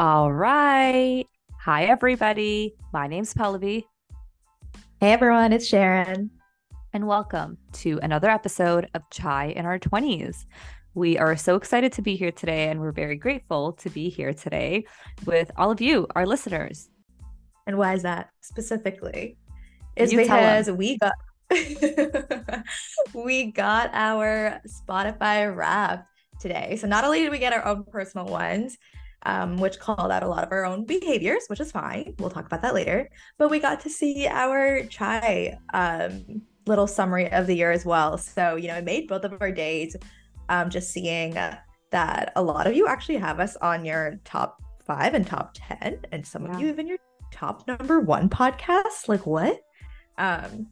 All right. Hi, everybody. My name's Pallavi. Hey, everyone. It's Sharon. And welcome to another episode of Chai in Our 20s. We are so excited to be here today, and we're very grateful to be here today with all of you, our listeners. And why is that specifically? Is because we got we got our Spotify wrapped today. So not only did we get our own personal ones, um, which called out a lot of our own behaviors, which is fine. We'll talk about that later. But we got to see our chai um, little summary of the year as well. So, you know, it made both of our days um, just seeing that a lot of you actually have us on your top five and top 10, and some yeah. of you even your top number one podcast. Like, what? Um,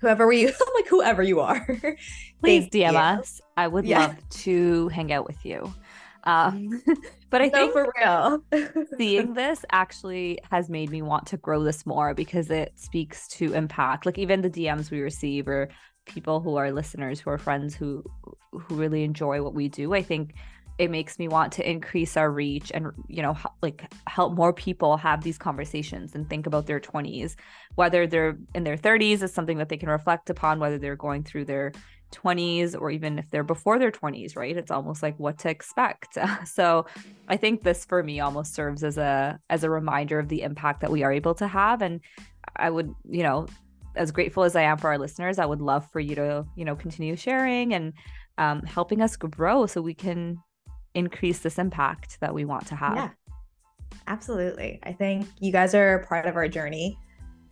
whoever we like whoever you are please dm you. us i would yeah. love to hang out with you um, but I no, think for real, seeing this actually has made me want to grow this more because it speaks to impact. Like even the DMs we receive or people who are listeners who are friends who who really enjoy what we do. I think it makes me want to increase our reach and you know like help more people have these conversations and think about their 20s whether they're in their 30s is something that they can reflect upon whether they're going through their 20s or even if they're before their 20s right? It's almost like what to expect. So i think this for me almost serves as a as a reminder of the impact that we are able to have. And i would you know as grateful as i am for our listeners i would love for you to you know continue sharing and um, helping us grow so we can increase this impact that we want to have. Yeah absolutely. I think you guys are part of our journey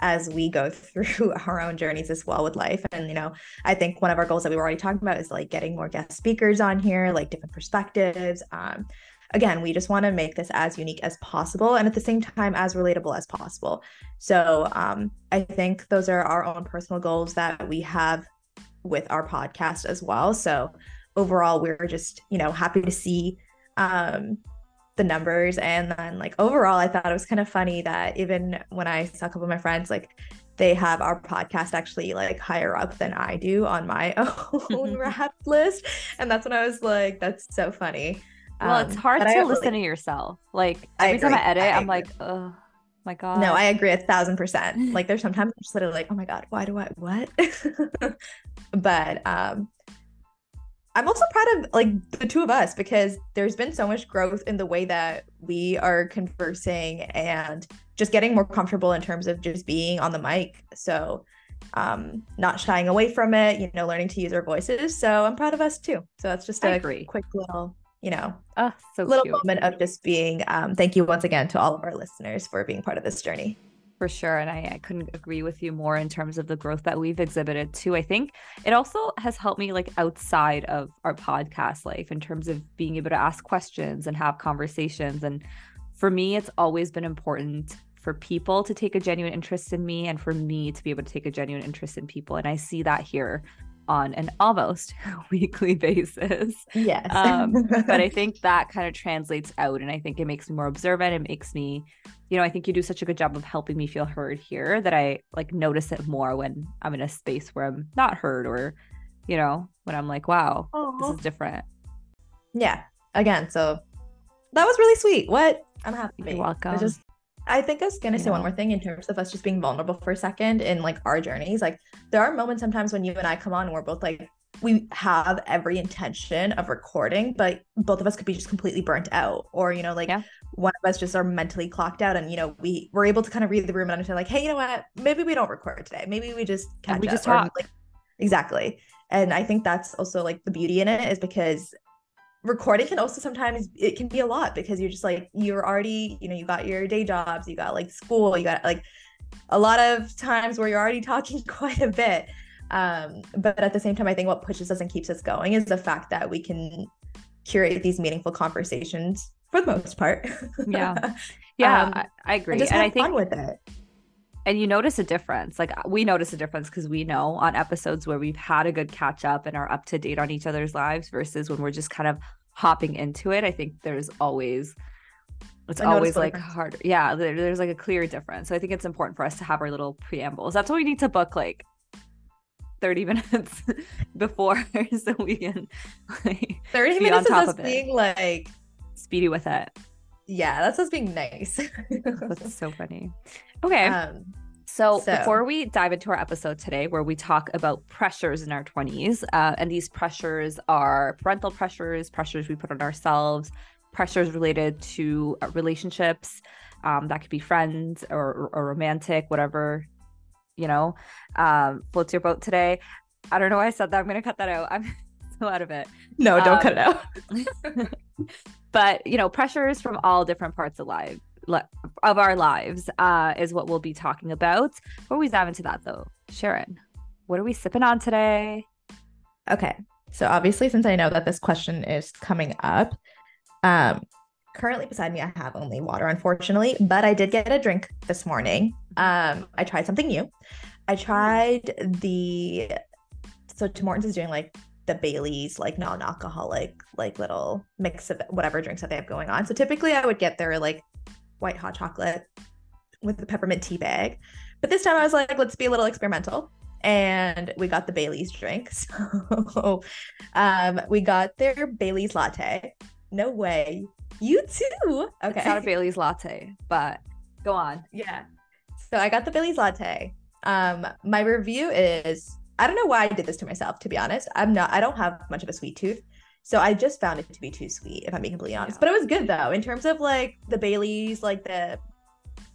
as we go through our own journeys as well with life. And, you know, I think one of our goals that we were already talking about is like getting more guest speakers on here, like different perspectives. Um, again, we just want to make this as unique as possible and at the same time as relatable as possible. So um, I think those are our own personal goals that we have with our podcast as well. So overall, we're just, you know, happy to see um, the numbers. And then like overall i thought it was kind of funny that even when i saw a couple of my friends like they have our podcast actually like higher up than i do on my own wrapped list. And that's when i was like that's so funny. Well um, it's hard to listen to yourself. Like every I time i edit I i'm like oh my god no i agree a thousand percent. Like there's sometimes i'm just literally like oh my god why do i what? But um I'm also proud of like the two of us because there's been so much growth in the way that we are conversing and just getting more comfortable in terms of just being on the mic. So um not shying away from it, you know, learning to use our voices. So I'm proud of us too. So that's just a quick little, you know, oh, so little cute. moment of just being um thank you once again to all of our listeners for being part of this journey. For sure. And I, I, couldn't agree with you more in terms of the growth that we've exhibited too. I think it also has helped me like outside of our podcast life in terms of being able to ask questions and have conversations. And for me, it's always been important for people to take a genuine interest in me and for me to be able to take a genuine interest in people. And I see that here on an almost weekly basis. Yes. um, but I think that kind of translates out. And I think it makes me more observant. It makes me you know, I think you do such a good job of helping me feel heard here that I like notice it more when I'm in a space where I'm not heard or, you know, when I'm like, wow, Aww. this is different. Yeah. Again, so that was really sweet. What? I'm happy. You're welcome. Just I think I was gonna say one more thing in terms of us just being vulnerable for a second in like our journeys. Like there are moments sometimes when you and I come on and we're both like we have every intention of recording, but both of us could be just completely burnt out. Or, you know, like yeah. one of us just are mentally clocked out and, you know, we we're able to kind of read the room and understand like, hey, you know what? Maybe we don't record today. Maybe we just catch we up. just talk. Or, like, exactly. And I think that's also like the beauty in it is because recording can also sometimes it can be a lot because you're just like you're already, you know, you got your day jobs, you got like school, you got like a lot of times where you're already talking quite a bit um, but at the same time, I think what pushes us and keeps us going is the fact that we can curate these meaningful conversations for the most part. yeah. Yeah, um, I, I, agree. And, just and I think with it. And you notice a difference. Like we notice a difference because we know on episodes where we've had a good catch up and are up to date on each other's lives versus when we're just kind of hopping into it. I think there's always it's always like difference. harder. Yeah, there, there's like a clear difference. So I think it's important for us to have our little preambles. That's why we need to book like 30 minutes before so we can like, 30 minutes on top of us being like speedy with it yeah, that's us being nice. That's so funny. Okay. um, So, So- before we dive into our episode today, where we talk about pressures in our 20s, uh, and these pressures are parental pressures, pressures we put on ourselves, pressures related to uh, relationships, um, that could be friends or, or romantic, whatever, you know, um, floats your boat today. I don't know why I said that. I'm going to cut that out. I'm so out of it. no, don't Um, cut it out. but you know pressures from all different parts of life of our lives uh is what we'll be talking about before we dive into that though sharon what are we sipping on today Okay. So obviously, since I know that this question is coming up, um, currently beside me I have only water, unfortunately, but I did get a drink this morning. Um, I tried something new. I tried the so Tim Hortons is doing like the Bailey's like non-alcoholic like little mix of whatever drinks that they have going on. So typically I would get their like white hot chocolate with the peppermint tea bag. But this time I was like, let's be a little experimental. And we got the Bailey's drink. So um we got their Bailey's latte. No way. You too. Okay. it's not a bailey's latte but go on Yeah. So I got the Bailey's latte. Um, my review is I don't know why I did this to myself, to be honest. I'm not I don't have much of a sweet tooth. So I just found it to be too sweet, if I'm being completely honest. But it was good though, in terms of like the Bailey's, like the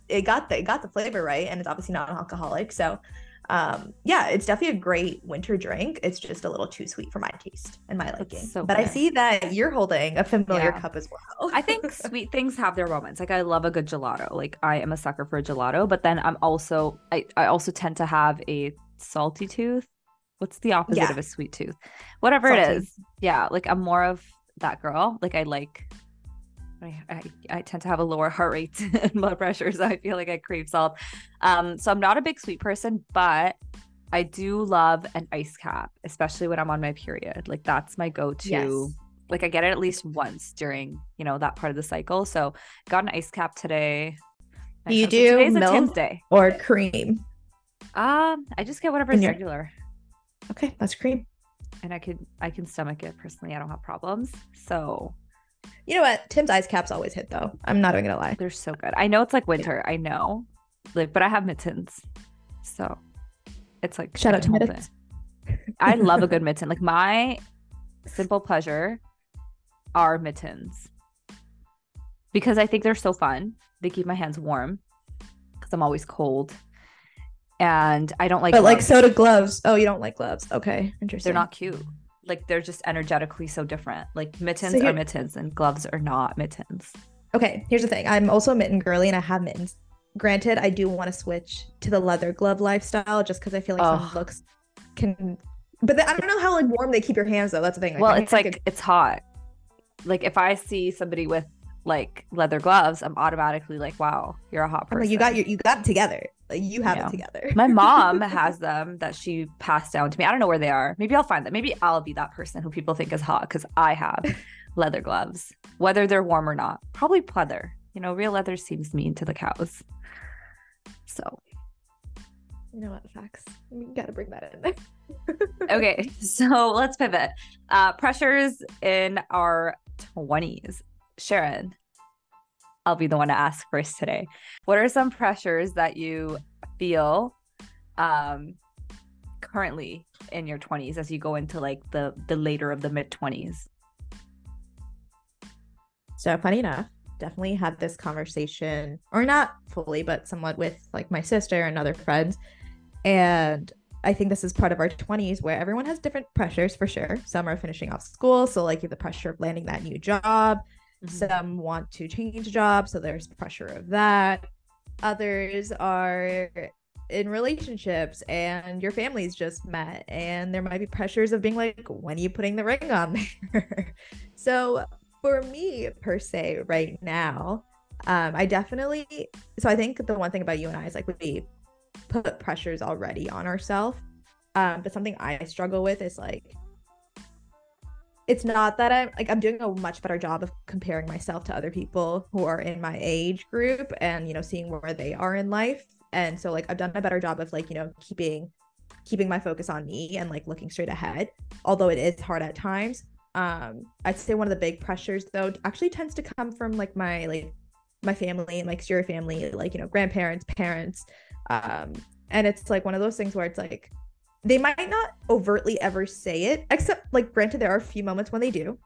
it got the it got the flavor right, and it's obviously not an alcoholic. So um yeah, it's definitely a great winter drink. It's just a little too sweet for my taste and my liking. so but I see that you're holding a familiar Yeah. cup as well. i think sweet things have their moments like i love a good gelato like i am a sucker for a gelato but then i'm also i, I also tend to have a salty tooth what's the opposite Yeah. of a sweet tooth whatever it Salty. is yeah like i'm more of that girl like i like I, I, I tend to have a lower heart rate and blood pressure so i feel like i crave salt um so i'm not a big sweet person but i do love an ice cap especially when i'm on my period like that's my go-to Yes. like i get it at least once during you know that part of the cycle so got an ice cap today Do you do milk? Day or cream. Um i just get whatever is regular Okay, that's cream. and i could i can stomach it personally i don't have problems so You know what? Tim's ice caps always hit though. I'm not even gonna lie. They're so good. I know it's like winter. I know. Like, but I have mittens. So it's like Shout out to mittens. I love a good mitten. Like my simple pleasure are mittens. Because I think they're so fun. They keep my hands warm because I'm always cold. And I don't like but like gloves. so do gloves. Oh, you don't like gloves? Okay, interesting. they're not cute. Like they're just energetically so different. Like mittens So are mittens and gloves are not mittens. Okay, here's the thing. I'm also a mitten girly, and I have mittens. Granted, I do want to switch to the leather glove lifestyle just because I feel like some looks can. But then, I don't know how like warm they keep your hands though. That's the thing. well, my it's hands like get- it's hot. Like if I see somebody with like leather gloves, I'm automatically like, wow, you're a hot person. like you got your you got it together. Like you have it together. My mom has them that she passed down to me. I don't know where they are. Maybe I'll find them. Maybe I'll be that person who people think is hot because I have leather gloves, whether they're warm or not. Probably pleather. You know, real leather seems mean to the cows. So you know what? Facts. we gotta bring that in. There. Okay, so let's pivot. Uh, pressures in our twenties. Sharon, I'll be the one to ask first today. What are some pressures that you feel um currently in your 20s as you go into like the the later of the mid 20s? So funny enough, definitely had this conversation, or not fully, but somewhat with like my sister and other friends. And I think this is part of our 20s where everyone has different pressures for sure. Some are finishing off school, so like you have the pressure of landing that new job. Some want to change jobs, so there's pressure of that. Others are in relationships and your family's just met and there might be pressures of being like when are you putting the ring on there? So for me per se right now um i definitely so i think the one thing about you and i is like we put pressures already on ourselves um but something i struggle with is like it's not that i'm like i'm doing a much better job of comparing myself to other people who are in my age group and you know seeing where they are in life and so like i've done a better job of like you know keeping keeping my focus on me and like looking straight ahead although it is hard at times um i'd say one of the big pressures though actually tends to come from like my like my family, my exterior family, like, you know, grandparents, parents. Um, and it's like one of those things where it's like they might not overtly ever say it, except like granted, there are a few moments when they do.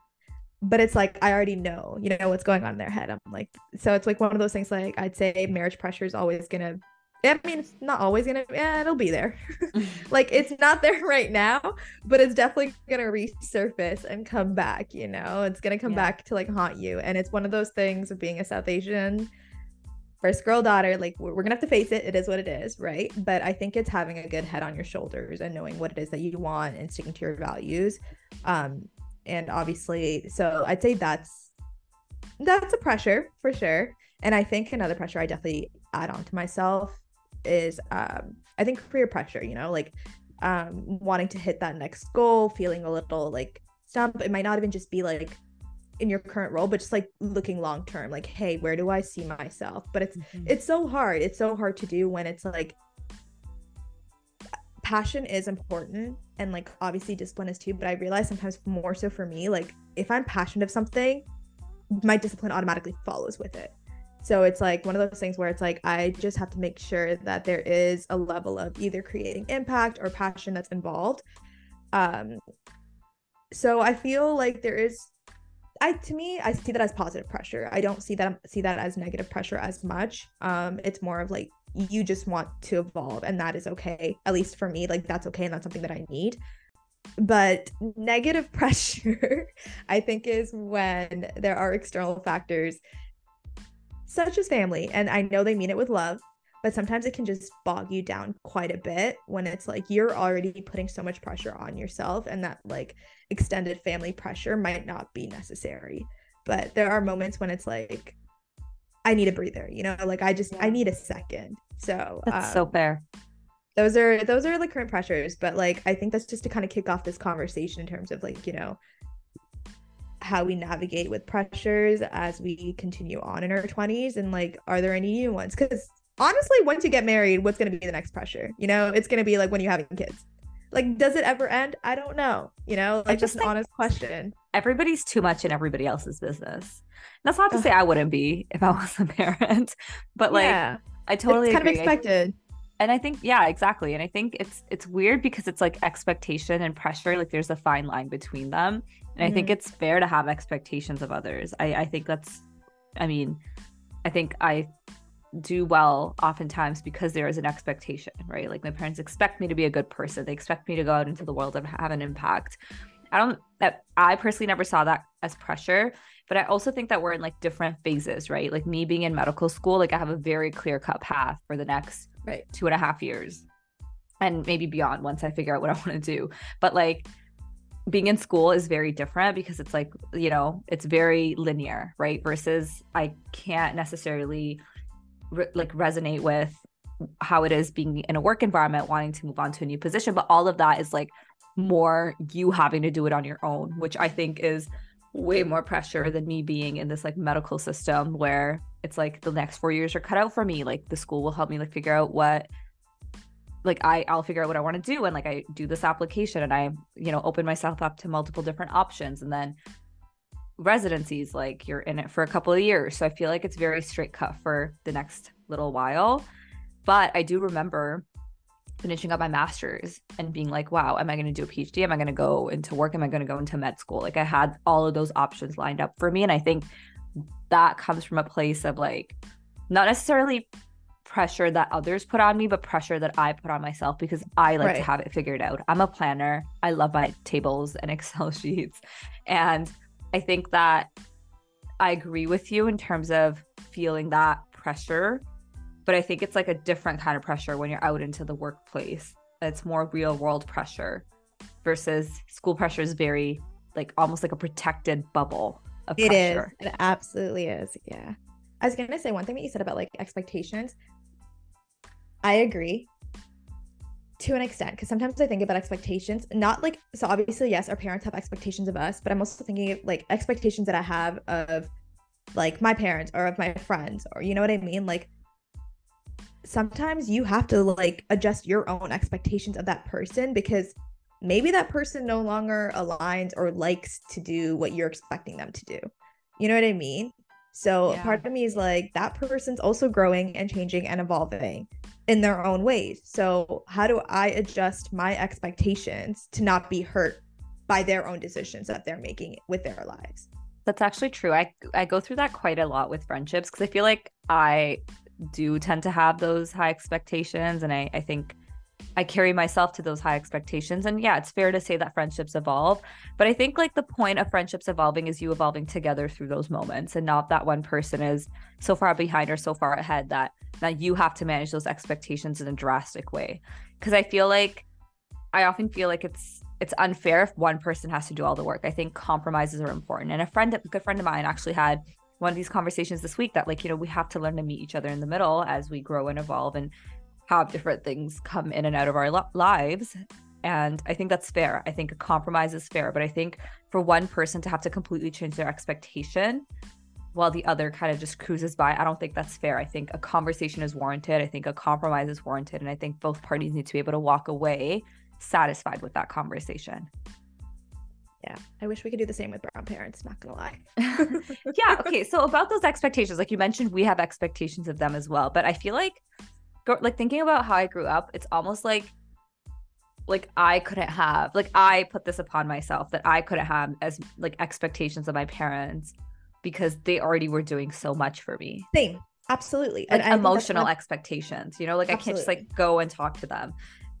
But it's like I already know, you know, what's going on in their head. I'm like, so it's like one of those things. Like I'd say, marriage pressure is always gonna I mean, it's not always gonna. Yeah, it'll be there. like it's not there right now, but it's definitely gonna resurface and come back. You know, it's gonna come yeah. back to like haunt you. And it's one of those things of being a South Asian first girl daughter. Like we're, we're gonna have to face it. It is what it is, right? But I think it's having a good head on your shoulders and knowing what it is that you want and sticking to your values. Um, and obviously, so I'd say that's that's a pressure for sure. And I think another pressure I definitely add on to myself is um I think career pressure, you know, like um wanting to hit that next goal, feeling a little like stump. It might not even just be like in your current role, but just like looking long term, like, hey, where do I see myself? But it's mm-hmm. it's so hard. It's so hard to do when it's like passion is important and like obviously discipline is too, but I realize sometimes more so for me, like if I'm passionate of something, my discipline automatically follows with it. So it's like one of those things where it's like I just have to make sure that there is a level of either creating impact or passion that's involved. Um so I feel like there is I to me I see that as positive pressure. I don't see that see that as negative pressure as much. Um it's more of like you just want to evolve and that is okay. At least for me like that's okay and that's something that I need. But negative pressure I think is when there are external factors such as family. And I know they mean it with love, but sometimes it can just bog you down quite a bit when it's like you're already putting so much pressure on yourself and that like extended family pressure might not be necessary. But there are moments when it's like, I need a breather, you know, like I just, I need a second. So that's um, so fair. Those are those are the current pressures, but like I think that's just to kind of kick off this conversation in terms of like you know how we navigate with pressures as we continue on in our 20s and like are there any new ones because honestly once you get married what's going to be the next pressure you know it's going to be like when you're having kids like does it ever end i don't know you know like just an honest question everybody's too much in everybody else's business that's not to say i wouldn't be if i was a parent but like yeah. i totally it's kind agree. of expected and i think yeah exactly and i think it's it's weird because it's like expectation and pressure like there's a fine line between them and mm-hmm. I think mm-hmm. it's fair to have expectations of others. I, I think that's, I mean, I think I do well oftentimes because there is an expectation, right? Like my parents expect me to be a good person. They expect me to go out into the world and have an impact. I don't that I personally never saw that as pressure, but I also think that we're in like different phases, right? Like me being in medical school, like I have a very clear cut path for the next right. two and a half years and maybe beyond once I figure out what I want to do. But like being in school is very different because it's like you know it's very linear right versus i can't necessarily re- like resonate with how it is being in a work environment wanting to move on to a new position but all of that is like more you having to do it on your own which i think is way more pressure than me being in this like medical system where it's like the next four years are cut out for me. Like the school will help me like figure out what like I I'll figure out what I want to do and like I do this application and I you know open myself up to multiple different options and then residencies like you're in it for a couple of years so I feel like it's very straight cut for the next little while but I do remember finishing up my master's and being like wow am I going to do a PhD am I going to go into work am I going to go into med school like I had all of those options lined up for me and I think that comes from a place of like not necessarily pressure that others put on me, but pressure that I put on myself because I like right. to have it figured out. I'm a planner. I love my tables and Excel sheets. And I think that I agree with you in terms of feeling that pressure, but I think it's like a different kind of pressure when you're out into the workplace. It's more real world pressure versus school pressure is very like almost like a protected bubble of it pressure. It is. It absolutely is. Yeah. I was going to say one thing that you said about like expectations. I agree to an extent because sometimes I think about expectations, not like so obviously yes, our parents have expectations of us, but I'm also thinking of like expectations that I have of like my parents or of my friends or you know what I mean? Like sometimes you have to like adjust your own expectations of that person because maybe that person no longer aligns or likes to do what you're expecting them to do. You know what I mean? So Yeah. part of me is like, that person's also growing and changing and evolving in their own ways. So how do I adjust my expectations to not be hurt by their own decisions that they're making with their lives? That's actually true. I I go through that quite a lot with friendships because I feel like I do tend to have those high expectations and I, I think I carry myself to those high expectations. And yeah, it's fair to say that friendships evolve. But I think like the point of friendships evolving is you evolving together through those moments and not that one person is so far behind or so far ahead that that you have to manage those expectations in a drastic way. Cause I feel like I often feel like it's it's unfair if one person has to do all the work. I think compromises are important. And a friend, a good friend of mine, actually had one of these conversations this week that like you know we have to learn to meet each other in the middle as we grow and evolve and have different things come in and out of our li- lives. And I think that's fair. I think a compromise is fair, but I think for one person to have to completely change their expectation while the other kind of just cruises by, I don't think that's fair. I think a conversation is warranted. I think a compromise is warranted. And I think both parties need to be able to walk away satisfied with that conversation. Yeah. I wish we could do the same with brown parents, not gonna lie. yeah. Okay. So about those expectations, like you mentioned, we have expectations of them as well. But I feel like, like thinking about how I grew up, it's almost like, like I couldn't have, like I put this upon myself that I couldn't have as like expectations of my parents because they already were doing so much for me. Same. Absolutely. Like that's emotional expectations, you know, like I can't just like go and talk to them.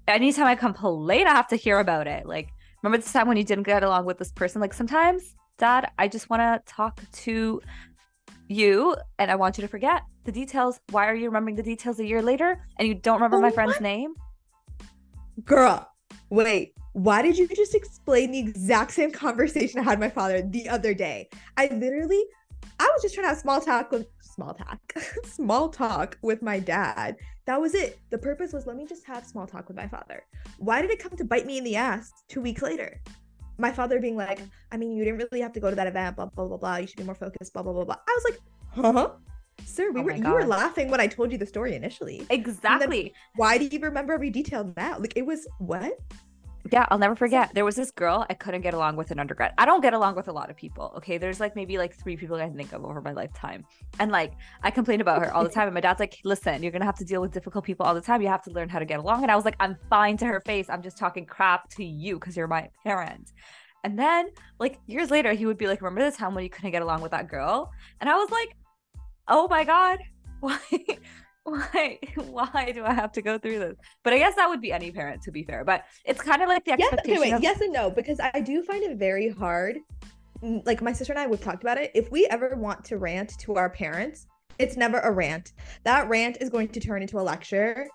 Anytime I complain, I have to hear about it. Like, remember this time when you didn't get along with this person? Like, sometimes, Dad, I just want to talk to you and I want you to forget the details. Why are you remembering the details a year later and you don't remember my Oh friend's my- name? Girl, wait. Why did you just explain the exact same conversation I had with my father the other day? I literally, I was just trying to have small talk with small talk, small talk with my dad. That was it. The purpose was let me just have small talk with my father. Why did it come to bite me in the ass two weeks later? My father being like, uh-huh. I mean, you didn't really have to go to that event, blah blah blah blah. You should be more focused, blah blah blah blah. I was like, huh? Sir, we Oh were you were laughing when I told you the story initially. Exactly. Why do you remember every detail now? Like it was what? Yeah, I'll never forget. There was this girl I couldn't get along with in undergrad. I don't get along with a lot of people. Okay. There's like maybe like three people I can think of over my lifetime. And like I complain about her all the time. And my dad's like, listen, you're going to have to deal with difficult people all the time. You have to learn how to get along. And I was like, I'm fine to her face. I'm just talking crap to you because you're my parent. And then like years later, he would be like, remember the time when you couldn't get along with that girl? And I was like, oh my God, why? Why? Why do I have to go through this? But I guess that would be any parent, to be fair. But it's kind of like the Yes, expectation. okay, wait, of- yes and no, because I do find it very hard. Mm, Like my sister and I, we've talked about it. If we ever want to rant to our parents, it's never a rant. That rant is going to turn into a lecture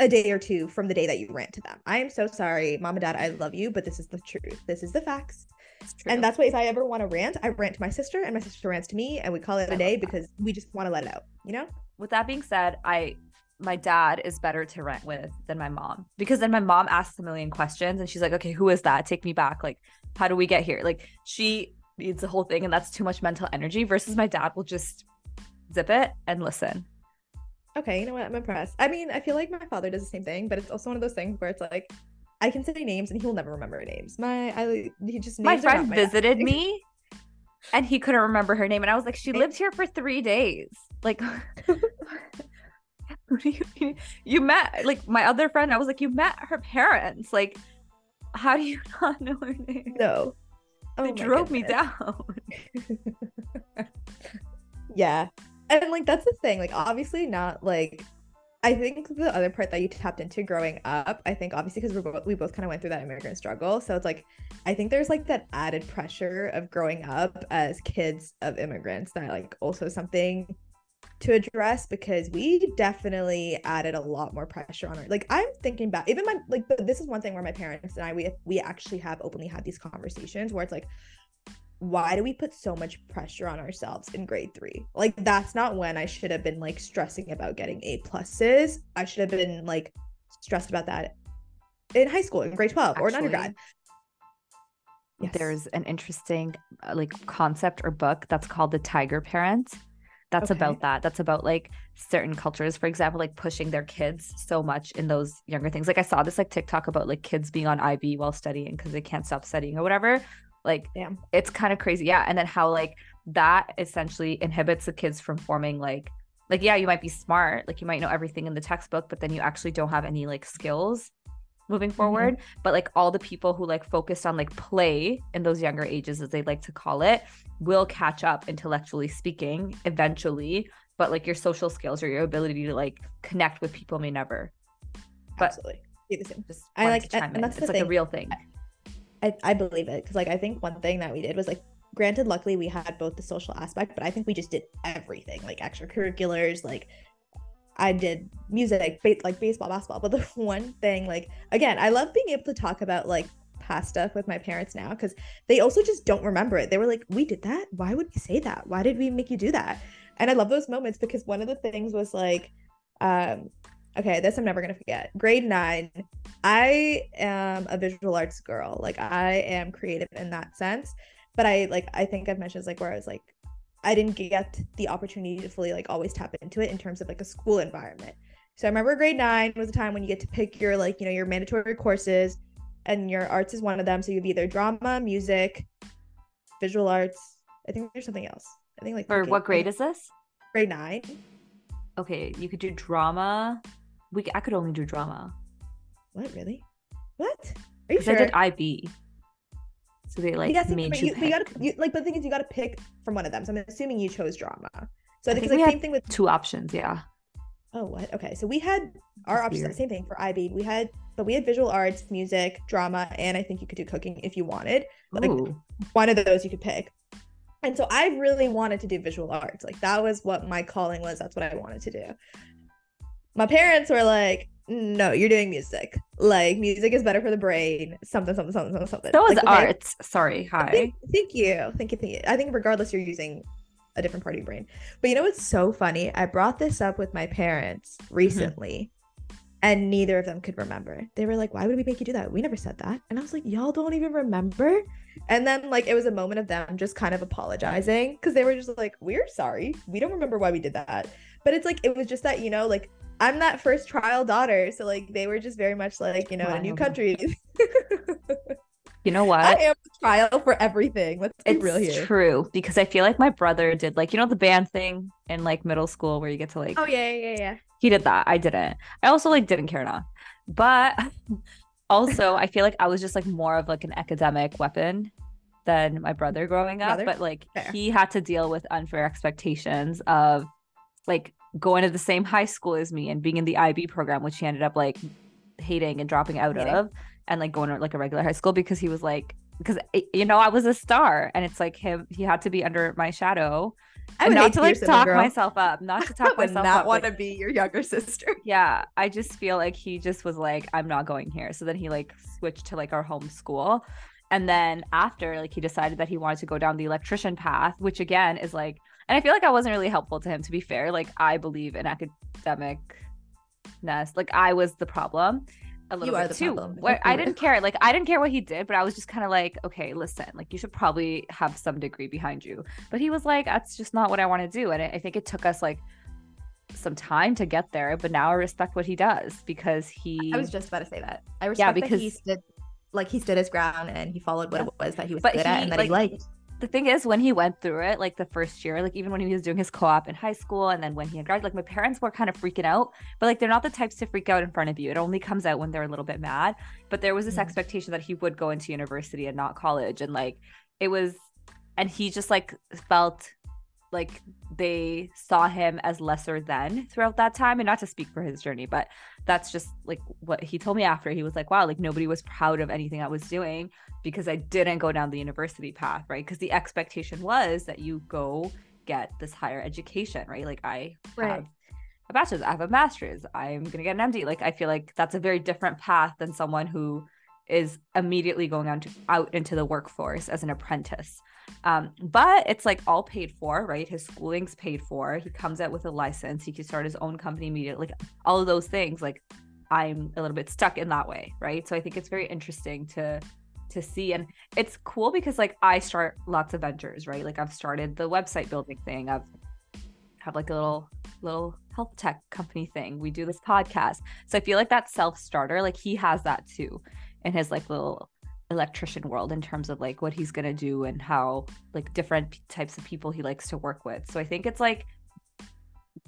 a day or two from the day that you rant to them. I am so sorry, mom and dad, I love you, but this is the truth. This is the facts. And that's why if I ever want to rant, I rant to my sister and my sister rants to me and we call it I a day because we just want to let it out, you know? With that being said, I my dad is better to rent with than my mom because then my mom asks a million questions and she's like, okay, who is that? Take me back. Like, how do we get here? Like, she needs the whole thing, and that's too much mental energy. Versus my dad will just zip it and listen. Okay, you know what? I'm impressed. I mean, I feel like my father does the same thing, but it's also one of those things where it's like I can say names and he'll never remember names. My I he just my friend my visited thing. me and he couldn't remember her name and i was like she lived here for three days like you mean? you met like my other friend i was like you met her parents like how do you not know her name No. Oh they drove me down Yeah. And like that's the thing. Like obviously not like I think the other part that you tapped into growing up, I think obviously because we're both we both kind of went through that immigrant struggle. So it's like I think there's like that added pressure of growing up as kids of immigrants that like also something to address because we definitely added a lot more pressure on our like I'm thinking back even my like but this is one thing where my parents and I we we actually have openly had these conversations where it's like why do we put so much pressure on ourselves in grade three? Like that's not when I should have been like stressing about getting A pluses. I should have been like stressed about that in high school, in grade 12 or in undergrad. Yes. there's an interesting uh, like concept or book that's called the tiger parent that's Okay. about that that's about like certain cultures for example like pushing their kids so much in those younger things like i saw this like tiktok about like kids being on ib while studying because they can't stop studying or whatever like Damn. it's kind of crazy yeah and then how like that essentially inhibits the kids from forming like like yeah you might be smart like you might know everything in the textbook but then you actually don't have any like skills moving mm-hmm. forward mm-hmm. but like all the people who like focused on like play in those younger ages as they like to call it will catch up intellectually speaking eventually but like your social skills or your ability to like connect with people may never but absolutely just i like and that's it's like thing. a real thing I, I believe it because like i think one thing that we did was like granted luckily we had both the social aspect but i think we just did everything like extracurriculars like i did music like baseball basketball but the one thing like again i love being able to talk about like past stuff with my parents now because they also just don't remember it. They were like we did that? Why would we say that? Why did we make you do that? And i love those moments because one of the things was like um okay this i'm never gonna forget grade nine i am a visual arts girl like i am creative in that sense but I like I think I've mentioned like where I was like I didn't get the opportunity to fully like always tap into it in terms of like a school environment. So I remember grade nine was a time when you get to pick your like you know your mandatory courses, and your arts is one of them. So you have either drama, music, visual arts. I think there's something else. I think like or what grade is this? Grade nine. Okay, you could do drama. We I could only do drama. What really? What? Are you sure? I did IB. So they like you made you, you, you, gotta you, like, but the thing is, you gotta pick from one of them. So I'm assuming you chose drama. So I, I think, it's like same thing with two options. Yeah. Oh, what? Okay, so we had our options. Weird. Same thing for IB. We had, but we had visual arts, music, drama, and I think you could do cooking if you wanted. But, Like one of those you could pick. And so I really wanted to do visual arts. Like that was what my calling was. That's what I wanted to do. My parents were like, no, you're doing music. Like music is better for the brain. Something, something, something, something, something. So is like, okay. art. Sorry. Hi. Thank, thank, you. Thank you. Thank you. I think regardless, you're using a different part of your brain. But you know what's so funny? I brought this up with my parents mm-hmm. recently. Mm-hmm. And neither of them could remember. They were like, "Why would we make you do that? We never said that." And I was like, "Y'all don't even remember." And then like it was a moment of them just kind of apologizing because they were just like, "We're sorry. We don't remember why we did that." But it's like it was just that you know like I'm that first trial daughter, so like they were just very much like you know wow. in a new country. you know what? I am the trial for everything. Let's be it's real here. True, because I feel like my brother did like you know the band thing in like middle school where you get to like. Oh yeah, yeah, yeah. He did that. I didn't. I also like didn't care enough, but also I feel like I was just like more of like an academic weapon than my brother growing up. Brother? But like Fair. he had to deal with unfair expectations of like going to the same high school as me and being in the IB program, which he ended up like hating and dropping out hating. of, and like going to like a regular high school because he was like, because you know I was a star, and it's like him. He had to be under my shadow. I would not to like talk girl. myself up, not to talk myself not up. want to like, be your younger sister. Yeah, I just feel like he just was like, I'm not going here. So then he like switched to like our home school, and then after like he decided that he wanted to go down the electrician path, which again is like and I feel like I wasn't really helpful to him, to be fair. Like, I believe in academicness. Like, I was the problem a little you bit too. Where I didn't care. Like, I didn't care what he did, but I was just kind of like, okay, listen, like, you should probably have some degree behind you. But he was like, that's just not what I want to do. And I think it took us like some time to get there, but now I respect what he does because he. I was just about to say that. I respect yeah, because he stood, like, he stood his ground and he followed what yeah. it was that he was but good he, at and that like, he liked the thing is when he went through it like the first year like even when he was doing his co-op in high school and then when he had graduated like my parents were kind of freaking out but like they're not the types to freak out in front of you it only comes out when they're a little bit mad but there was this mm-hmm. expectation that he would go into university and not college and like it was and he just like felt like they saw him as lesser than throughout that time and not to speak for his journey but that's just like what he told me after. He was like wow like nobody was proud of anything i was doing because i didn't go down the university path right? Because the expectation was that you go get this higher education right? Like i right. have a bachelor's i have a master's i'm gonna get an md like i feel like that's a very different path than someone who is immediately going out, to, out into the workforce as an apprentice um, but it's like all paid for, right? His schooling's paid for. He comes out with a license. He can start his own company immediately. Like all of those things. Like I'm a little bit stuck in that way, right? So I think it's very interesting to to see and it's cool because like I start lots of ventures, right? Like I've started the website building thing. I've have like a little little health tech company thing. We do this podcast. So I feel like that self starter, like he has that too in his like little electrician world in terms of like what he's going to do and how like different types of people he likes to work with. So I think it's like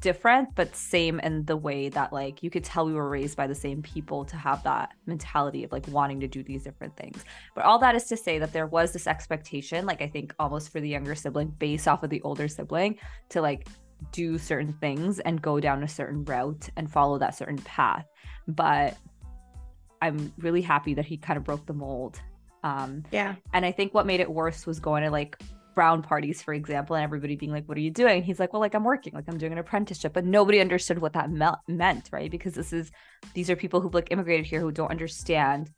different but same in the way that like you could tell we were raised by the same people to have that mentality of like wanting to do these different things but all that is to say that there was this expectation like i think almost for the younger sibling based off of the older sibling to like do certain things and go down a certain route and follow that certain path but i'm really happy that he kind of broke the mold um yeah and i think what made it worse was going to like brown parties, for example, and everybody being like, What are you doing? And he's like, Well, like I'm working, like I'm doing an apprenticeship. But nobody understood what that me- meant, right? Because this is, these are people who've like immigrated here who don't understand.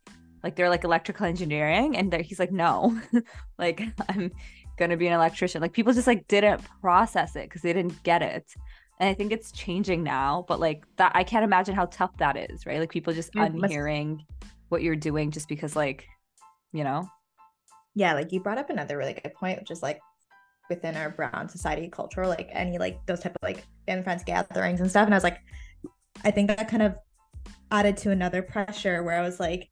Like they're like electrical engineering. And he's like, No, like I'm going to be an electrician. Like people just like didn't process it because they didn't get it. And I think it's changing now, but like that, I can't imagine how tough that is, right? Like people just mm, unhearing what you're doing just because, like, you know, yeah, like you brought up another really good point, which is like within our brown society culture, like any like those type of like family friends gatherings and stuff. And I was like, I think that kind of added to another pressure where I was like,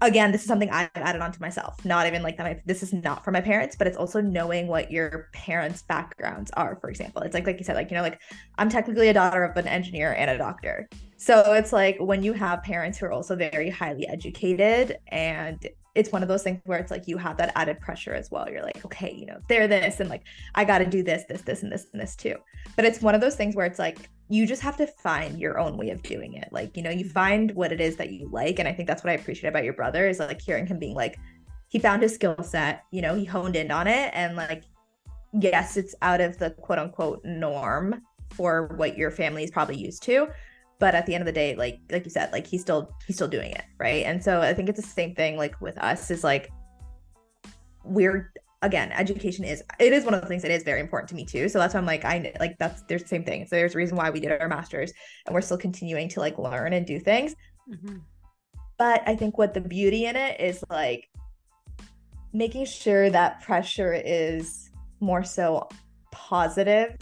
again, this is something I've added on to myself. Not even like that. this is not for my parents, but it's also knowing what your parents' backgrounds are. For example, it's like like you said, like you know, like I'm technically a daughter of an engineer and a doctor. So it's like when you have parents who are also very highly educated and it's one of those things where it's like you have that added pressure as well. You're like, okay, you know, they're this and like I got to do this, this, this, and this, and this too. But it's one of those things where it's like you just have to find your own way of doing it. Like, you know, you find what it is that you like. And I think that's what I appreciate about your brother is like hearing him being like, he found his skill set, you know, he honed in on it. And like, yes, it's out of the quote unquote norm for what your family is probably used to but at the end of the day like like you said like he's still he's still doing it right? And so i think it's the same thing like with us is like we're again education is it is one of the things that is very important to me too. So that's why i'm like i like that's there's the same thing. So there's a reason why we did our masters and we're still continuing to like learn and do things. Mm-hmm. but i think what the beauty in it is like making sure that pressure is more so positive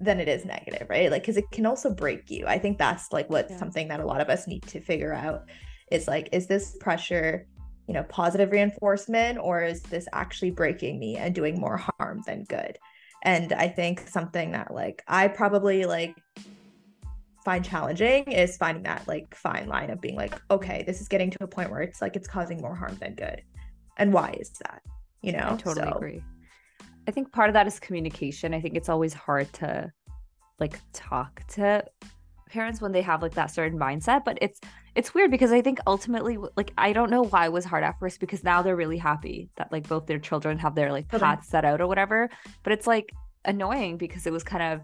than it is negative, right? Like, because it can also break you. I think that's like what yeah. something that a lot of us need to figure out is like, is this pressure, you know, positive reinforcement or is this actually breaking me and doing more harm than good? And I think something that like I probably like find challenging is finding that like fine line of being like, okay, this is getting to a point where it's like it's causing more harm than good. And why is that? You know, I totally so, agree. I think part of that is communication. I think it's always hard to like talk to parents when they have like that certain mindset, but it's it's weird because I think ultimately like I don't know why it was hard at first because now they're really happy that like both their children have their like paths set out or whatever, but it's like annoying because it was kind of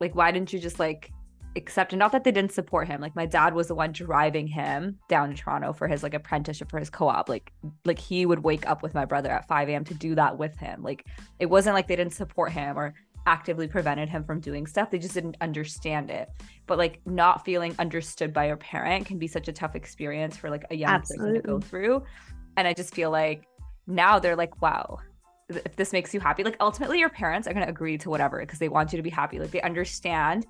like why didn't you just like accept not that they didn't support him. Like my dad was the one driving him down to toronto for his like apprenticeship for his co-op. Like like he would wake up with my brother at 5 a.m to do that with him. Like it wasn't like they didn't support him or actively prevented him from doing stuff. They just didn't understand it. But like not feeling understood by your parent can be such a tough experience for like a young Absolutely. person to go through. And i just feel like now they're like wow if this makes you happy like ultimately your parents are going to agree to whatever because they want you to be happy. Like they understand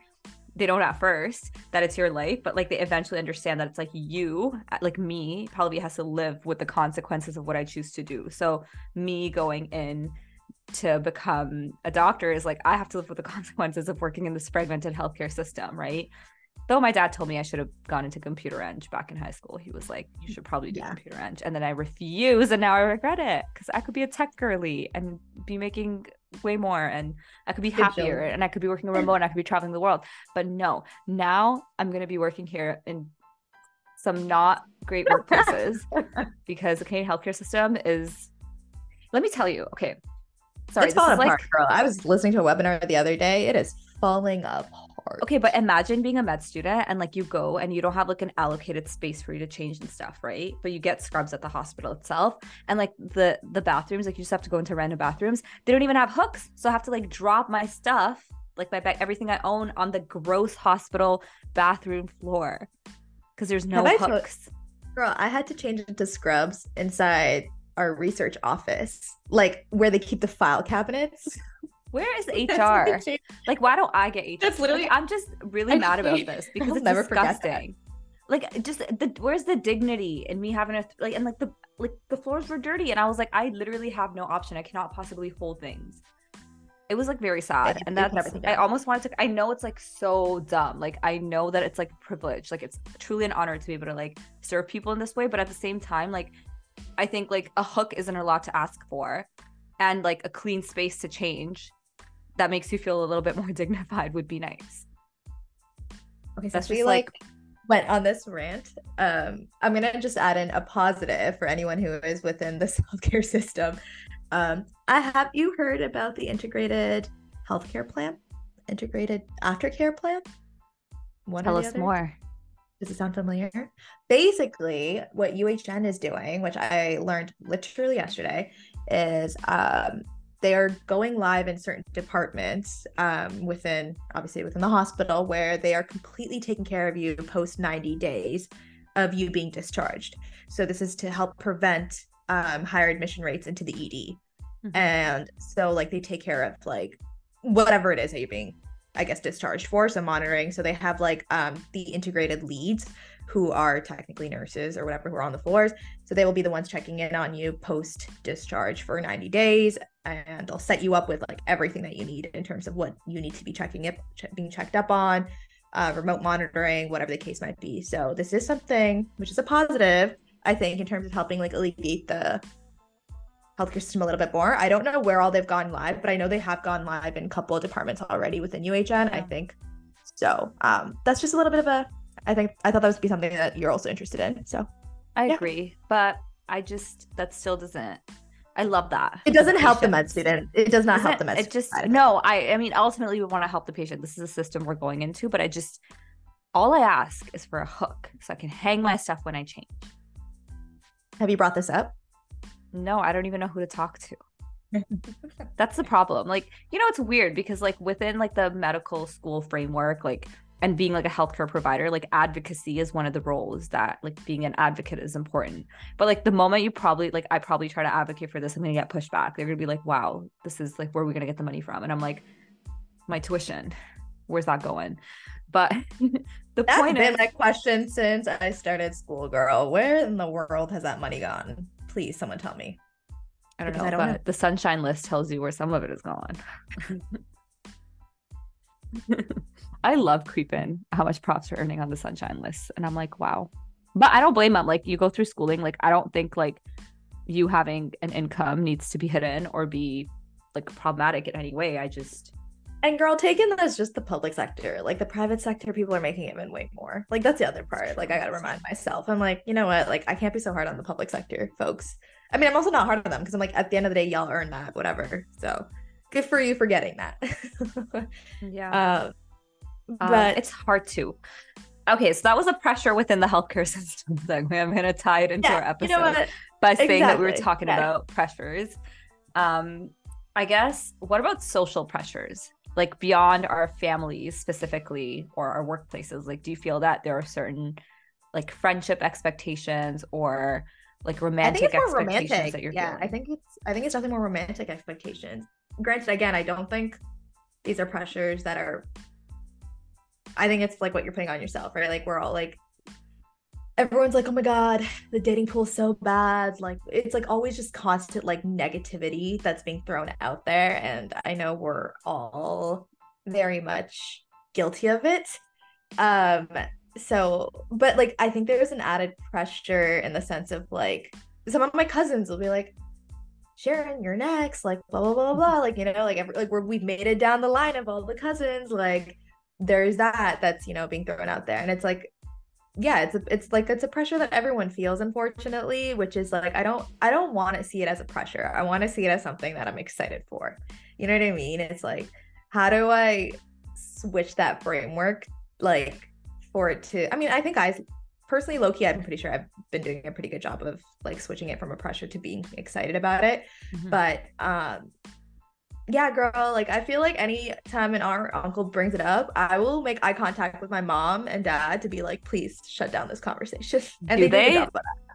they don't at first that it's your life, but like they eventually understand that it's like you, uh, like me, probably has to live with the consequences of what I choose to do. So me going in to become a doctor is like I have to live with the consequences of working in this fragmented healthcare system, right? Though my dad told me I should have gone into computer eng back in high school. He was like, "You should probably do yeah. computer eng," and then I refused, and now I regret it because I could be a tech girly and be making way more and I could be happier and I could be working remote and I could be traveling the world. But no, now I'm going to be working here in some not great workplaces because the Canadian healthcare system is, let me tell you, okay. Sorry, it's falling apart, like, girl. I was listening to a webinar the other day. It is falling apart hard. Okay, but imagine being a med student and like you go and you don't have like an allocated space for you to change and stuff, right? But you get scrubs at the hospital itself, and like the the bathrooms, like you just have to go into random bathrooms. They don't even have hooks, so I have to like drop my stuff, like my bag, everything I own, on the gross hospital bathroom floor because there's no have hooks. Girl, I had to change it to scrubs inside our research office, like where they keep the file cabinets. Where is HR? like, why don't I get HR? That's literally. Like, I'm just really mad about this because it's never disgusting. like just the where's the dignity in me having a like and like the like the floors were dirty and I was like I literally have no option. I cannot possibly hold things. It was like very sad. and that's I almost wanted to I know it's like so dumb. Like I know that it's like privilege. Like it's truly an honor to be able to like serve people in this way, but at the same time like I think like a hook isn't a lot to ask for and like a clean space to change that makes you feel a little bit more dignified would be nice. Okay, so that's just like, like went on this rant. Um, I'm gonna just add in a positive for anyone who is within the healthcare system. Um, I have you heard about the integrated healthcare plan, integrated aftercare plan? One Tell us other? more. Does it sound familiar? Basically, what UHN is doing, which I learned literally yesterday, is um, they are going live in certain departments um, within, obviously, within the hospital where they are completely taking care of you post 90 days of you being discharged. So, this is to help prevent um, higher admission rates into the ED. Mm-hmm. And so, like, they take care of like whatever it is that you're being I guess discharged for some monitoring. So they have like um, the integrated leads who are technically nurses or whatever who are on the floors. So they will be the ones checking in on you post discharge for 90 days and they'll set you up with like everything that you need in terms of what you need to be checking it being checked up on, uh, remote monitoring, whatever the case might be. So this is something which is a positive, I think, in terms of helping like alleviate the healthcare system a little bit more. I don't know where all they've gone live, but I know they have gone live in a couple of departments already within UHN, yeah. I think. So um, that's just a little bit of a, I think, I thought that would be something that you're also interested in. So I yeah. agree, but I just, that still doesn't, I love that. It doesn't help the med student. It does not help the med student. It just, no, I, I mean, ultimately we want to help the patient. This is a system we're going into, but I just, all I ask is for a hook so I can hang my stuff when I change. Have you brought this up? no, I don't even know who to talk to. That's the problem. Like, you know, it's weird because like within like the medical school framework, like and being like a healthcare provider, like advocacy is one of the roles that like being an advocate is important. But like the moment you probably like I probably try to advocate for this, I'm gonna get pushed back They're gonna be like, wow, this is like where are we gonna get the money from? And I'm like, my tuition, where's that going? But the That's point been is my question since I started school, girl. Where in the world has that money gone? Please, someone tell me. I don't because know, I don't but know. the sunshine list tells you where some of it is gone. I love creeping how much props are earning on the sunshine list. And I'm like, wow. But I don't blame them. Like you go through schooling, like I don't think like you having an income needs to be hidden or be like problematic in any way. I just and girl, taken as just the public sector. Like the private sector, people are making even way more. Like that's the other part. Like I gotta remind myself. I'm like, you know what? Like I can't be so hard on the public sector folks. I mean, I'm also not hard on them because I'm like, at the end of the day, y'all earn that, whatever. So good for you for getting that. yeah. Um, uh, but it's hard to. Okay, so that was a pressure within the healthcare system thing. I'm gonna tie it into yeah, our episode you know by exactly. saying that we were talking yeah. about pressures. Um, I guess what about social pressures? like beyond our families specifically or our workplaces like do you feel that there are certain like friendship expectations or like romantic expectations romantic. that you're yeah feeling? i think it's i think it's definitely more romantic expectations granted again i don't think these are pressures that are i think it's like what you're putting on yourself right like we're all like everyone's like, oh my God, the dating pool is so bad. Like, it's like always just constant like negativity that's being thrown out there. And I know we're all very much guilty of it. Um, so, but like, I think there's an added pressure in the sense of like, some of my cousins will be like, Sharon, you're next, like blah blah blah blah. Like, you know, like every like we're we've made it down the line of all the cousins, like there's that that's you know being thrown out there. And it's like yeah it's a, it's like it's a pressure that everyone feels unfortunately which is like i don't i don't want to see it as a pressure i want to see it as something that i'm excited for you know what i mean it's like how do i switch that framework like for it to i mean i think i personally low-key i'm pretty sure i've been doing a pretty good job of like switching it from a pressure to being excited about it mm-hmm. but um yeah, girl, like I feel like any time an our uncle brings it up, I will make eye contact with my mom and dad to be like, please shut down this conversation. And do they, they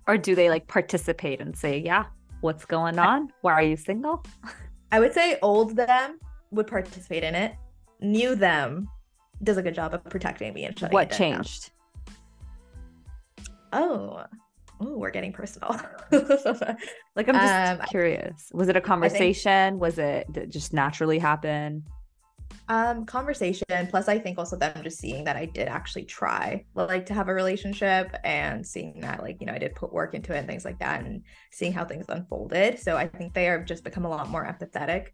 or do they like participate and say, yeah, what's going on? Why are you single? I would say old them would participate in it. New them does a good job of protecting me and shutting What changed? Oh, oh, we're getting personal. like I'm just um, curious. Was it a conversation? Think, was it just naturally happen? Um, conversation. Plus, I think also them just seeing that I did actually try like to have a relationship and seeing that like you know I did put work into it and things like that and seeing how things unfolded. So I think they are just become a lot more empathetic,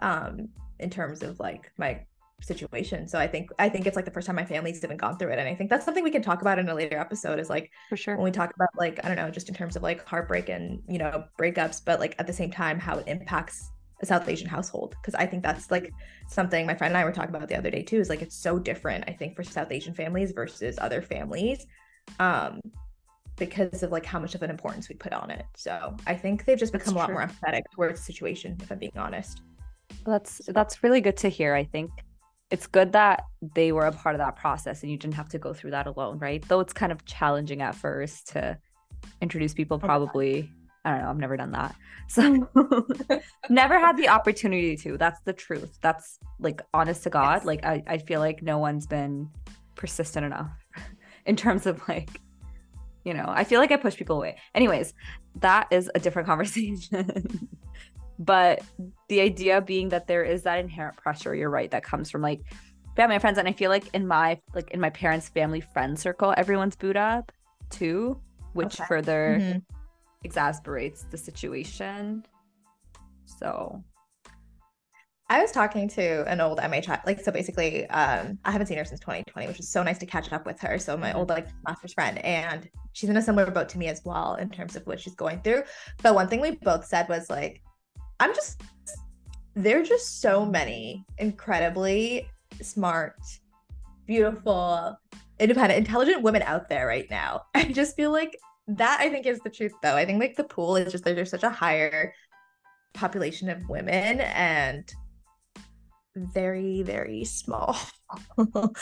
um, in terms of like my situation. So I think I think it's like the first time my family's even gone through it. And I think that's something we can talk about in a later episode is like for sure when we talk about like, I don't know, just in terms of like heartbreak and, you know, breakups, but like at the same time how it impacts a South Asian household. Cause I think that's like something my friend and I were talking about the other day too, is like it's so different, I think, for South Asian families versus other families. Um, because of like how much of an importance we put on it. So I think they've just become that's a lot more empathetic towards the situation, if I'm being honest. That's that's really good to hear. I think it's good that they were a part of that process and you didn't have to go through that alone, right? Though it's kind of challenging at first to introduce people, probably. I don't know, I've never done that. So, never had the opportunity to. That's the truth. That's like honest to God. Yes. Like, I, I feel like no one's been persistent enough in terms of like, you know, I feel like I push people away. Anyways, that is a different conversation but the idea being that there is that inherent pressure you're right that comes from like family and friends and i feel like in my like in my parents family friend circle everyone's boot up too which okay. further mm-hmm. exasperates the situation so I was talking to an old MH, like so basically, um, I haven't seen her since 2020, which is so nice to catch up with her. So my mm-hmm. old like master's friend, and she's in a similar boat to me as well in terms of what she's going through. But one thing we both said was like, I'm just there are just so many incredibly smart, beautiful, independent, intelligent women out there right now. I just feel like that I think is the truth though. I think like the pool is just there's such a higher population of women and very very small amount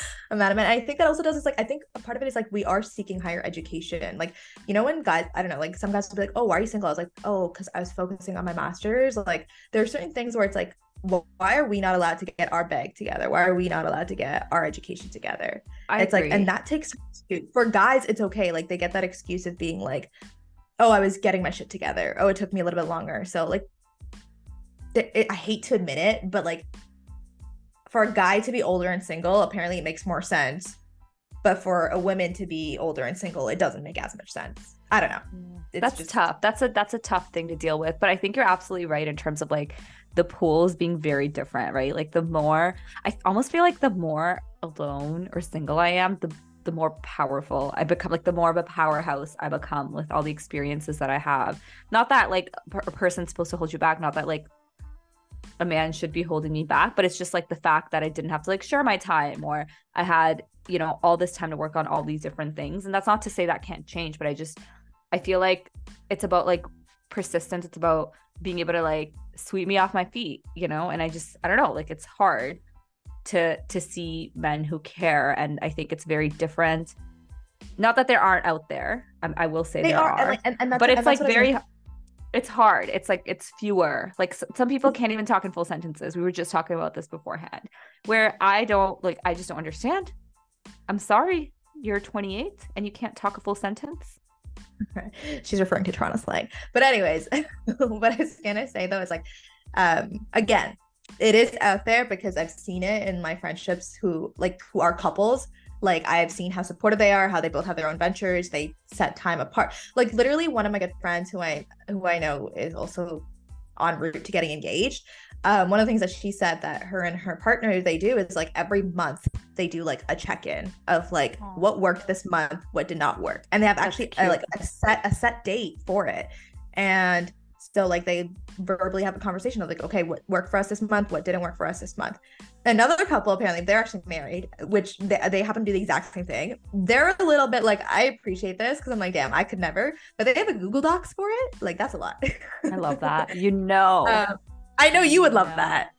of men. I think that also does is like I think a part of it is like we are seeking higher education. Like you know when guys I don't know like some guys will be like oh why are you single? I was like oh because I was focusing on my masters. Like there are certain things where it's like well, why are we not allowed to get our bag together? Why are we not allowed to get our education together? I it's agree. like and that takes for guys it's okay like they get that excuse of being like oh I was getting my shit together. Oh it took me a little bit longer. So like it, I hate to admit it, but like for a guy to be older and single, apparently it makes more sense. But for a woman to be older and single, it doesn't make as much sense. I don't know. It's that's just... tough. That's a that's a tough thing to deal with. But I think you're absolutely right in terms of like the pools being very different, right? Like the more I almost feel like the more alone or single I am, the the more powerful I become, like the more of a powerhouse I become with all the experiences that I have. Not that like a person's supposed to hold you back, not that like a man should be holding me back but it's just like the fact that i didn't have to like share my time or i had you know all this time to work on all these different things. And that's not to say that can't change but i just i feel like it's about like persistence. It's about being able to like sweep me off my feet you know? And i just i don't know like it's hard to to see men who care. And i think it's very different. Not that there aren't out there. I, I will say they there are, are. And, and, and but it's like very it's hard. It's like it's fewer. Like some people can't even talk in full sentences. We were just talking about this beforehand. Where I don't like I just don't understand. I'm sorry. You're 28 and you can't talk a full sentence. She's referring to Toronto slang. But anyways, what I was gonna say though is like um again, it is out there because I've seen it in my friendships who like who are couples like I've seen how supportive they are, how they both have their own ventures, they set time apart. Like literally one of my good friends who I who I know is also en route to getting engaged. Um, one of the things that she said that her and her partner they do is like every month they do like a check-in of like Aww. what worked this month, what did not work, and they have That's actually a, like a set a set date for it. And so like they verbally have a conversation of like, okay, what worked for us this month? What didn't work for us this month? Another couple apparently they're actually married, which they, they happen to do the exact same thing. They're a little bit like, I appreciate this because I'm like, damn, I could never. But they have a Google Docs for it. Like that's a lot. I love that. You know, um, I know you would love yeah. that.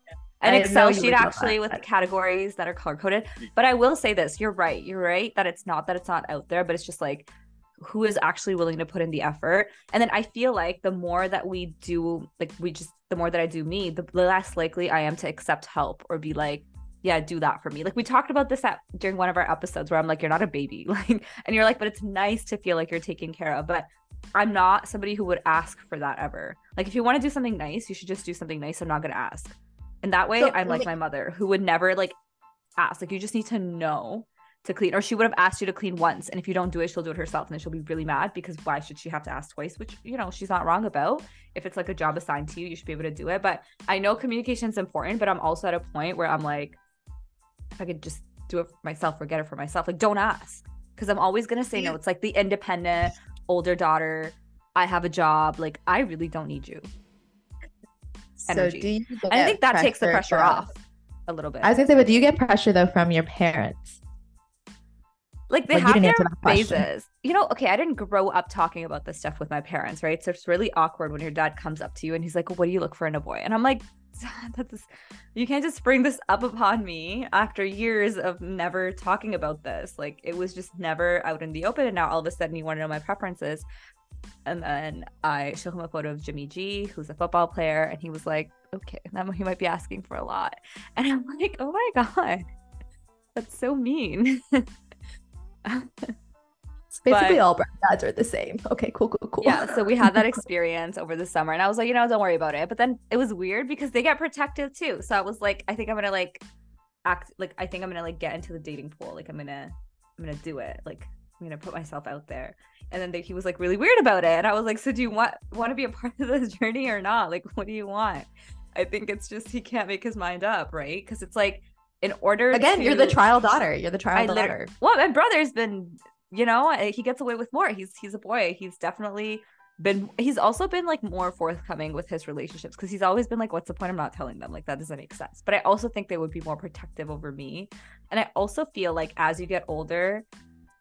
An Excel sheet actually with the categories that are color coded. But I will say this: you're right. You're right that it's not that it's not out there, but it's just like who is actually willing to put in the effort and then i feel like the more that we do like we just the more that i do me the less likely i am to accept help or be like yeah, do that for me. Like we talked about this at during one of our episodes where I'm like, you're not a baby. Like, and you're like, but it's nice to feel like you're taken care of. But I'm not somebody who would ask for that ever. Like if you want to do something nice, you should just do something nice. I'm not gonna ask. And that way so, I'm like my mother who would never like ask. Like you just need to know to clean. Or she would have asked you to clean once. And if you don't do it, she'll do it herself. And then she'll be really mad because why should she have to ask twice? Which, you know, she's not wrong about. If it's like a job assigned to you, you should be able to do it. But I know communication is important, but I'm also at a point where I'm like, if I could just do it for myself or get it for myself, like don't ask. Because I'm always gonna say no. It's like the independent older daughter. I have a job. Like I really don't need you. Energy. So I think that takes the pressure from... off a little bit. I was gonna say, but do you get pressure though from your parents? Like they have their phases. You know, okay, I didn't grow up talking about this stuff with my parents, right? So it's really awkward when your dad comes up to you and he's like, "What do you look for in a boy?" And I'm like, that's you can't just bring this up upon me after years of never talking about this like it was just never out in the open and now all of a sudden you want to know my preferences and then i show him a photo of jimmy g who's a football player and he was like okay that he might be asking for a lot and i'm like oh my god that's so mean It's basically but, all brown dads are the same. Okay, cool, cool, cool. Yeah, so we had that experience over the summer, and I was like, you know, don't worry about it. But then it was weird because they get protective too. So I was like, I think I'm gonna like act like I think I'm gonna like get into the dating pool. Like I'm gonna I'm gonna do it. Like I'm gonna put myself out there. And then they, he was like really weird about it, and I was like, so do you want want to be a part of this journey or not? Like, what do you want? I think it's just he can't make his mind up, right? Because it's like in order again, to, you're the trial daughter. You're the trial I daughter. Well, my brother's been you know he gets away with more. He's he's a boy. He's definitely been he's also been like more forthcoming with his relationships because he's always been like what's the point i'm not telling them? Like that doesn't make sense. But i also think they would be more protective over me. And i also feel like as you get older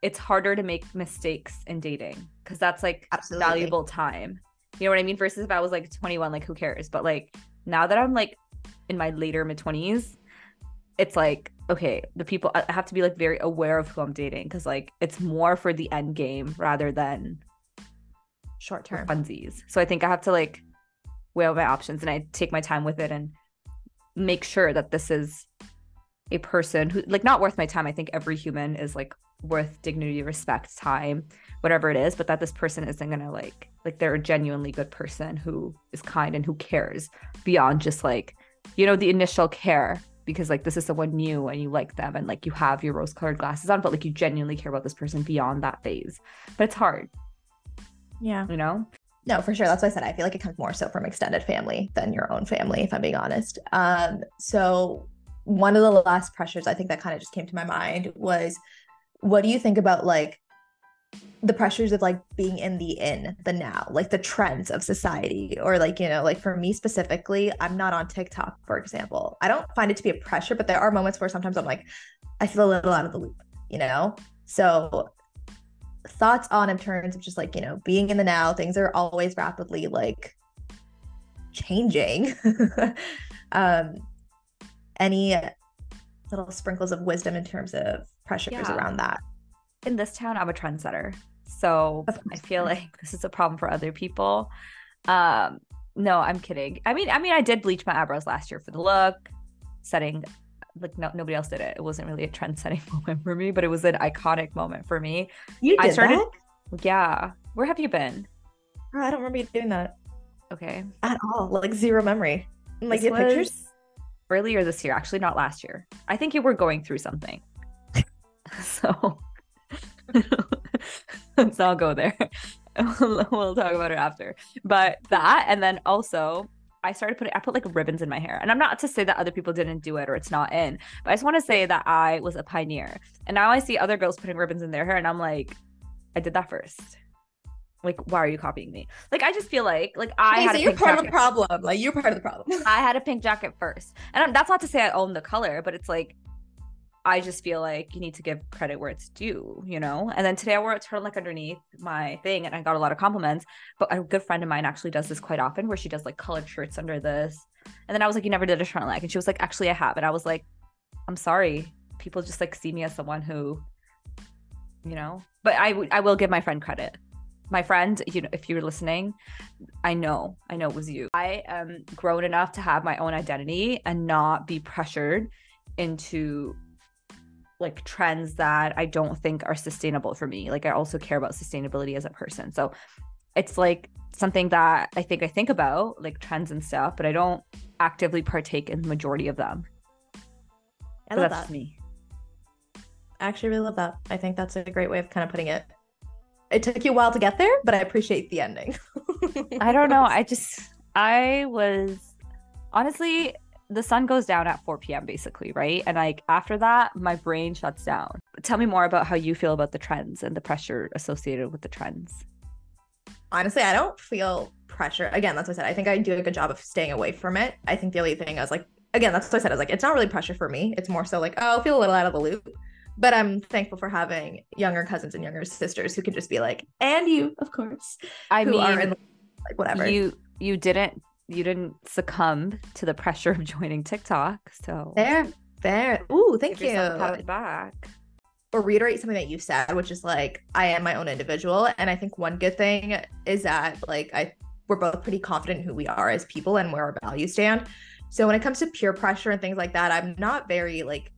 it's harder to make mistakes in dating because that's like Absolutely. valuable time. You know what i mean? Versus if i was like 21 like who cares? But like now that i'm like in my later mid 20s it's like okay the people i have to be like very aware of who i'm dating because like it's more for the end game rather than short term. funsies. So i think i have to like weigh out my options and i take my time with it and make sure that this is a person who like not worth my time. I think every human is like worth dignity respect time whatever it is but that this person isn't gonna like like they're a genuinely good person who is kind and who cares beyond just like you know the initial care because like this is someone new and you like them and like you have your rose colored glasses on, but like you genuinely care about this person beyond that phase. But it's hard. Yeah. You know? No, for sure. That's why I said I feel like it comes more so from extended family than your own family, if I'm being honest. Um, so one of the last pressures I think that kind of just came to my mind was what do you think about like the pressures of like being in the in the now like the trends of society or like you know like for me specifically i'm not on tiktok for example. I don't find it to be a pressure but there are moments where sometimes i'm like i feel a little out of the loop you know? So thoughts on in terms of just like you know being in the now things are always rapidly like changing. Um any little sprinkles of wisdom in terms of pressures yeah. around that in this town i'm a trendsetter so I feel like this is a problem for other people. Um, no, I'm kidding. I mean, I mean, I did bleach my eyebrows last year for the look, setting like no, nobody else did it. It wasn't really a trend setting moment for me, but it was an iconic moment for me. You did I started, that? Yeah. Where have you been? Oh, I don't remember you doing that. Okay. At all. Like zero memory. Like you pictures? Earlier this year, actually not last year. I think you were going through something. so so I'll go there. we'll, talk about it after. But that, and then also, I started putting, I put like ribbons in my hair. And I'm not to say that other people didn't do it or it's not in, but I just want to say that I was a pioneer. And now I see other girls putting ribbons in their hair, and I'm like, I did that first. Like, why are you copying me? Like, I just feel like, like I okay, had. So you're part jacket. of the problem. Like, you're part of the problem. I had a pink jacket first, and that's not to say I own the color, but it's like I just feel like you need to give credit where it's due, you know? And then today I wore a turtleneck underneath my thing and I got a lot of compliments. But a good friend of mine actually does this quite often where she does like colored shirts under this. And then I was like, You never did a turtleneck. And she was like, Actually, I have. And I was like, I'm sorry. People just like see me as someone who, you know, but I, w- I will give my friend credit. My friend, you know, if you're listening, I know, I know it was you. I am grown enough to have my own identity and not be pressured into like trends that I don't think are sustainable for me. Like I also care about sustainability as a person. So it's like something that I think I think about, like trends and stuff, but I don't actively partake in the majority of them. I love that's that. me. I actually really love that. I think that's a great way of kind of putting it. It took you a while to get there, but I appreciate the ending. I don't know. I just I was honestly the sun goes down at 4 p.m. basically, right? And like after that, my brain shuts down. Tell me more about how you feel about the trends and the pressure associated with the trends. Honestly, I don't feel pressure. Again, that's what I said. I think I do a good job of staying away from it. I think the only thing I was like, again, that's what I said. I was like, it's not really pressure for me. It's more so like, oh, I'll feel a little out of the loop. But I'm thankful for having younger cousins and younger sisters who can just be like, and you, of course. I mean, in, like whatever. You you didn't you didn't succumb to the pressure of joining TikTok. So there, there. Ooh, thank you. back. Or reiterate something that you said, which is like I am my own individual, and I think one good thing is that like I we're both pretty confident in who we are as people and where our values stand. So when it comes to peer pressure and things like that, I'm not very like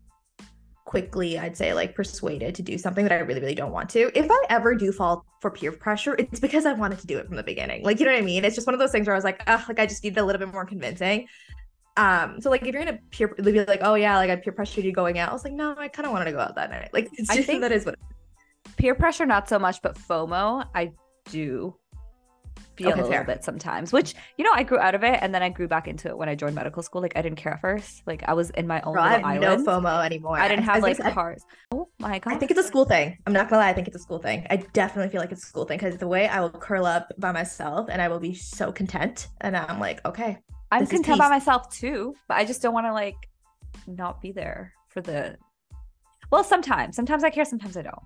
quickly, I'd say, like persuaded to do something that I really, really don't want to. If I ever do fall for peer pressure, it's because I wanted to do it from the beginning. Like, you know what I mean? It's just one of those things where I was like, oh, like I just needed a little bit more convincing. Um, so like if you're gonna peer be like, oh yeah, like I peer pressured you going out, I was like, no, I kind of wanted to go out that night. Like it's just I think that is what peer pressure, not so much, but FOMO, I do feel okay, a little bit sometimes, which you know I grew out of it and then I grew back into it when I joined medical school. Like I didn't care at first. Like I was in my own I have island. no FOMO anymore. I didn't have like cars. Oh my god! I think it's a school thing. I'm not gonna lie. I think it's a school thing. I definitely feel like it's a school thing because the way I will curl up by myself and I will be so content, and I'm like, okay, I'm content by myself too, but I just don't want to like not be there for the. Well, sometimes, sometimes I care, sometimes I don't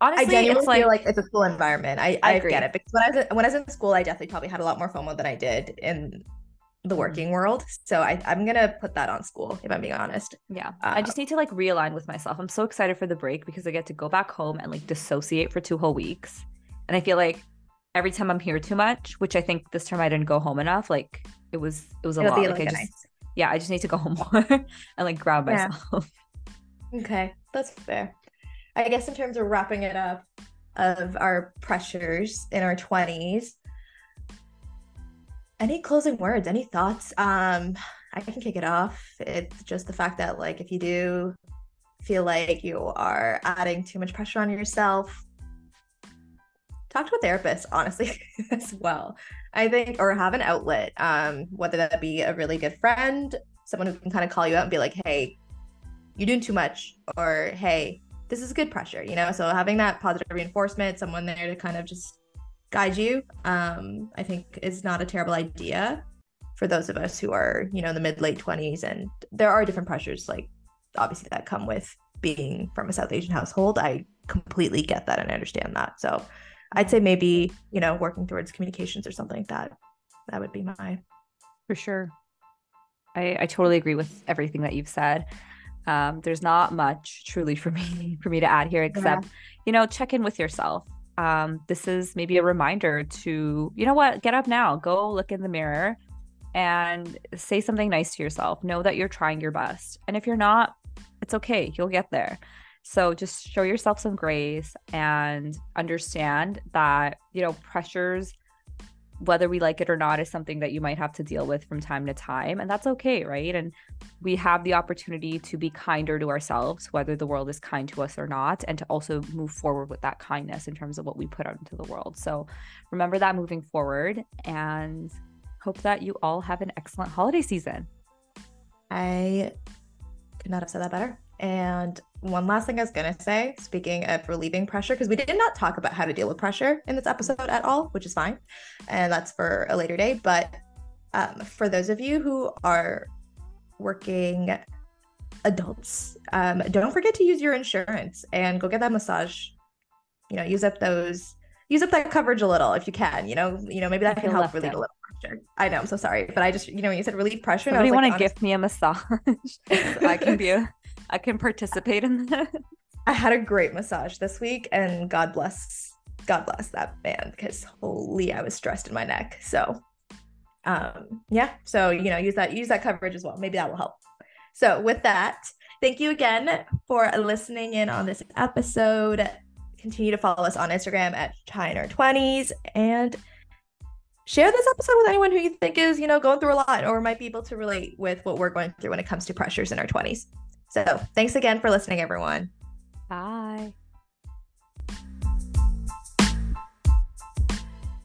honestly, I genuinely it's like, feel like it's a school environment. I, I, I get it because when I was when I was in school, I definitely probably had a lot more FOMO than I did in the mm-hmm. working world. So I, I'm gonna put that on school if I'm being honest. Yeah, uh, I just need to like realign with myself. I'm so excited for the break because I get to go back home and like dissociate for two whole weeks, and I feel like every time I'm here too much, which I think this term I didn't go home enough. Like it was it was a lot. Like, I just nice. yeah, I just need to go home more and like ground yeah. myself. Okay, that's fair. I guess in terms of wrapping it up of our pressures in our 20s, any closing words, any thoughts? Um, I can kick it off. It's just the fact that like if you do feel like you are adding too much pressure on yourself, talk to a therapist, honestly, as well. I think, or have an outlet, um, whether that be a really good friend, someone who can kind of call you out and be like, hey, you're doing too much, or hey, this is good pressure, you know? So having that positive reinforcement, someone there to kind of just guide you, um, I think is not a terrible idea for those of us who are, you know, in the mid late 20s. And there are different pressures, like obviously that come with being from a South Asian household. I completely get that and understand that. So I'd say maybe, you know, working towards communications or something like that. That would be my. For sure. I, I totally agree with everything that you've said. Um, there's not much truly for me for me to add here except yeah. you know check in with yourself. Um, this is maybe a reminder to you know what get up now go look in the mirror and say something nice to yourself. Know that you're trying your best. And if you're not it's okay you'll get there. So just show yourself some grace and understand that you know pressures whether we like it or not is something that you might have to deal with from time to time and that's okay right? And we have the opportunity to be kinder to ourselves whether the world is kind to us or not and to also move forward with that kindness in terms of what we put out into the world. So remember that moving forward and hope that you all have an excellent holiday season. I could not have said that better. And one last thing I was going to say, speaking of relieving pressure, because we did not talk about how to deal with pressure in this episode at all, which is fine. And that's for a later day. But um, for those of you who are working adults, um, don't forget to use your insurance and go get that massage. You know, use up those, use up that coverage a little if you can. You know, you know, maybe that can help relieve a little pressure. I know, I'm so sorry, but I just, you know, when you said relieve pressure, somebody want to gift me a massage. I can be a I can participate in that. I had a great massage this week, and God bless, God bless that man because holy, I was stressed in my neck. So, um, yeah. So you know, use that use that coverage as well. Maybe that will help. So with that, thank you again for listening in on this episode. Continue to follow us on Instagram at China 20s and share this episode with anyone who you think is, you know, going through a lot or might be able to relate with what we're going through when it comes to pressures in our 20s. So, thanks again for listening, everyone. Bye.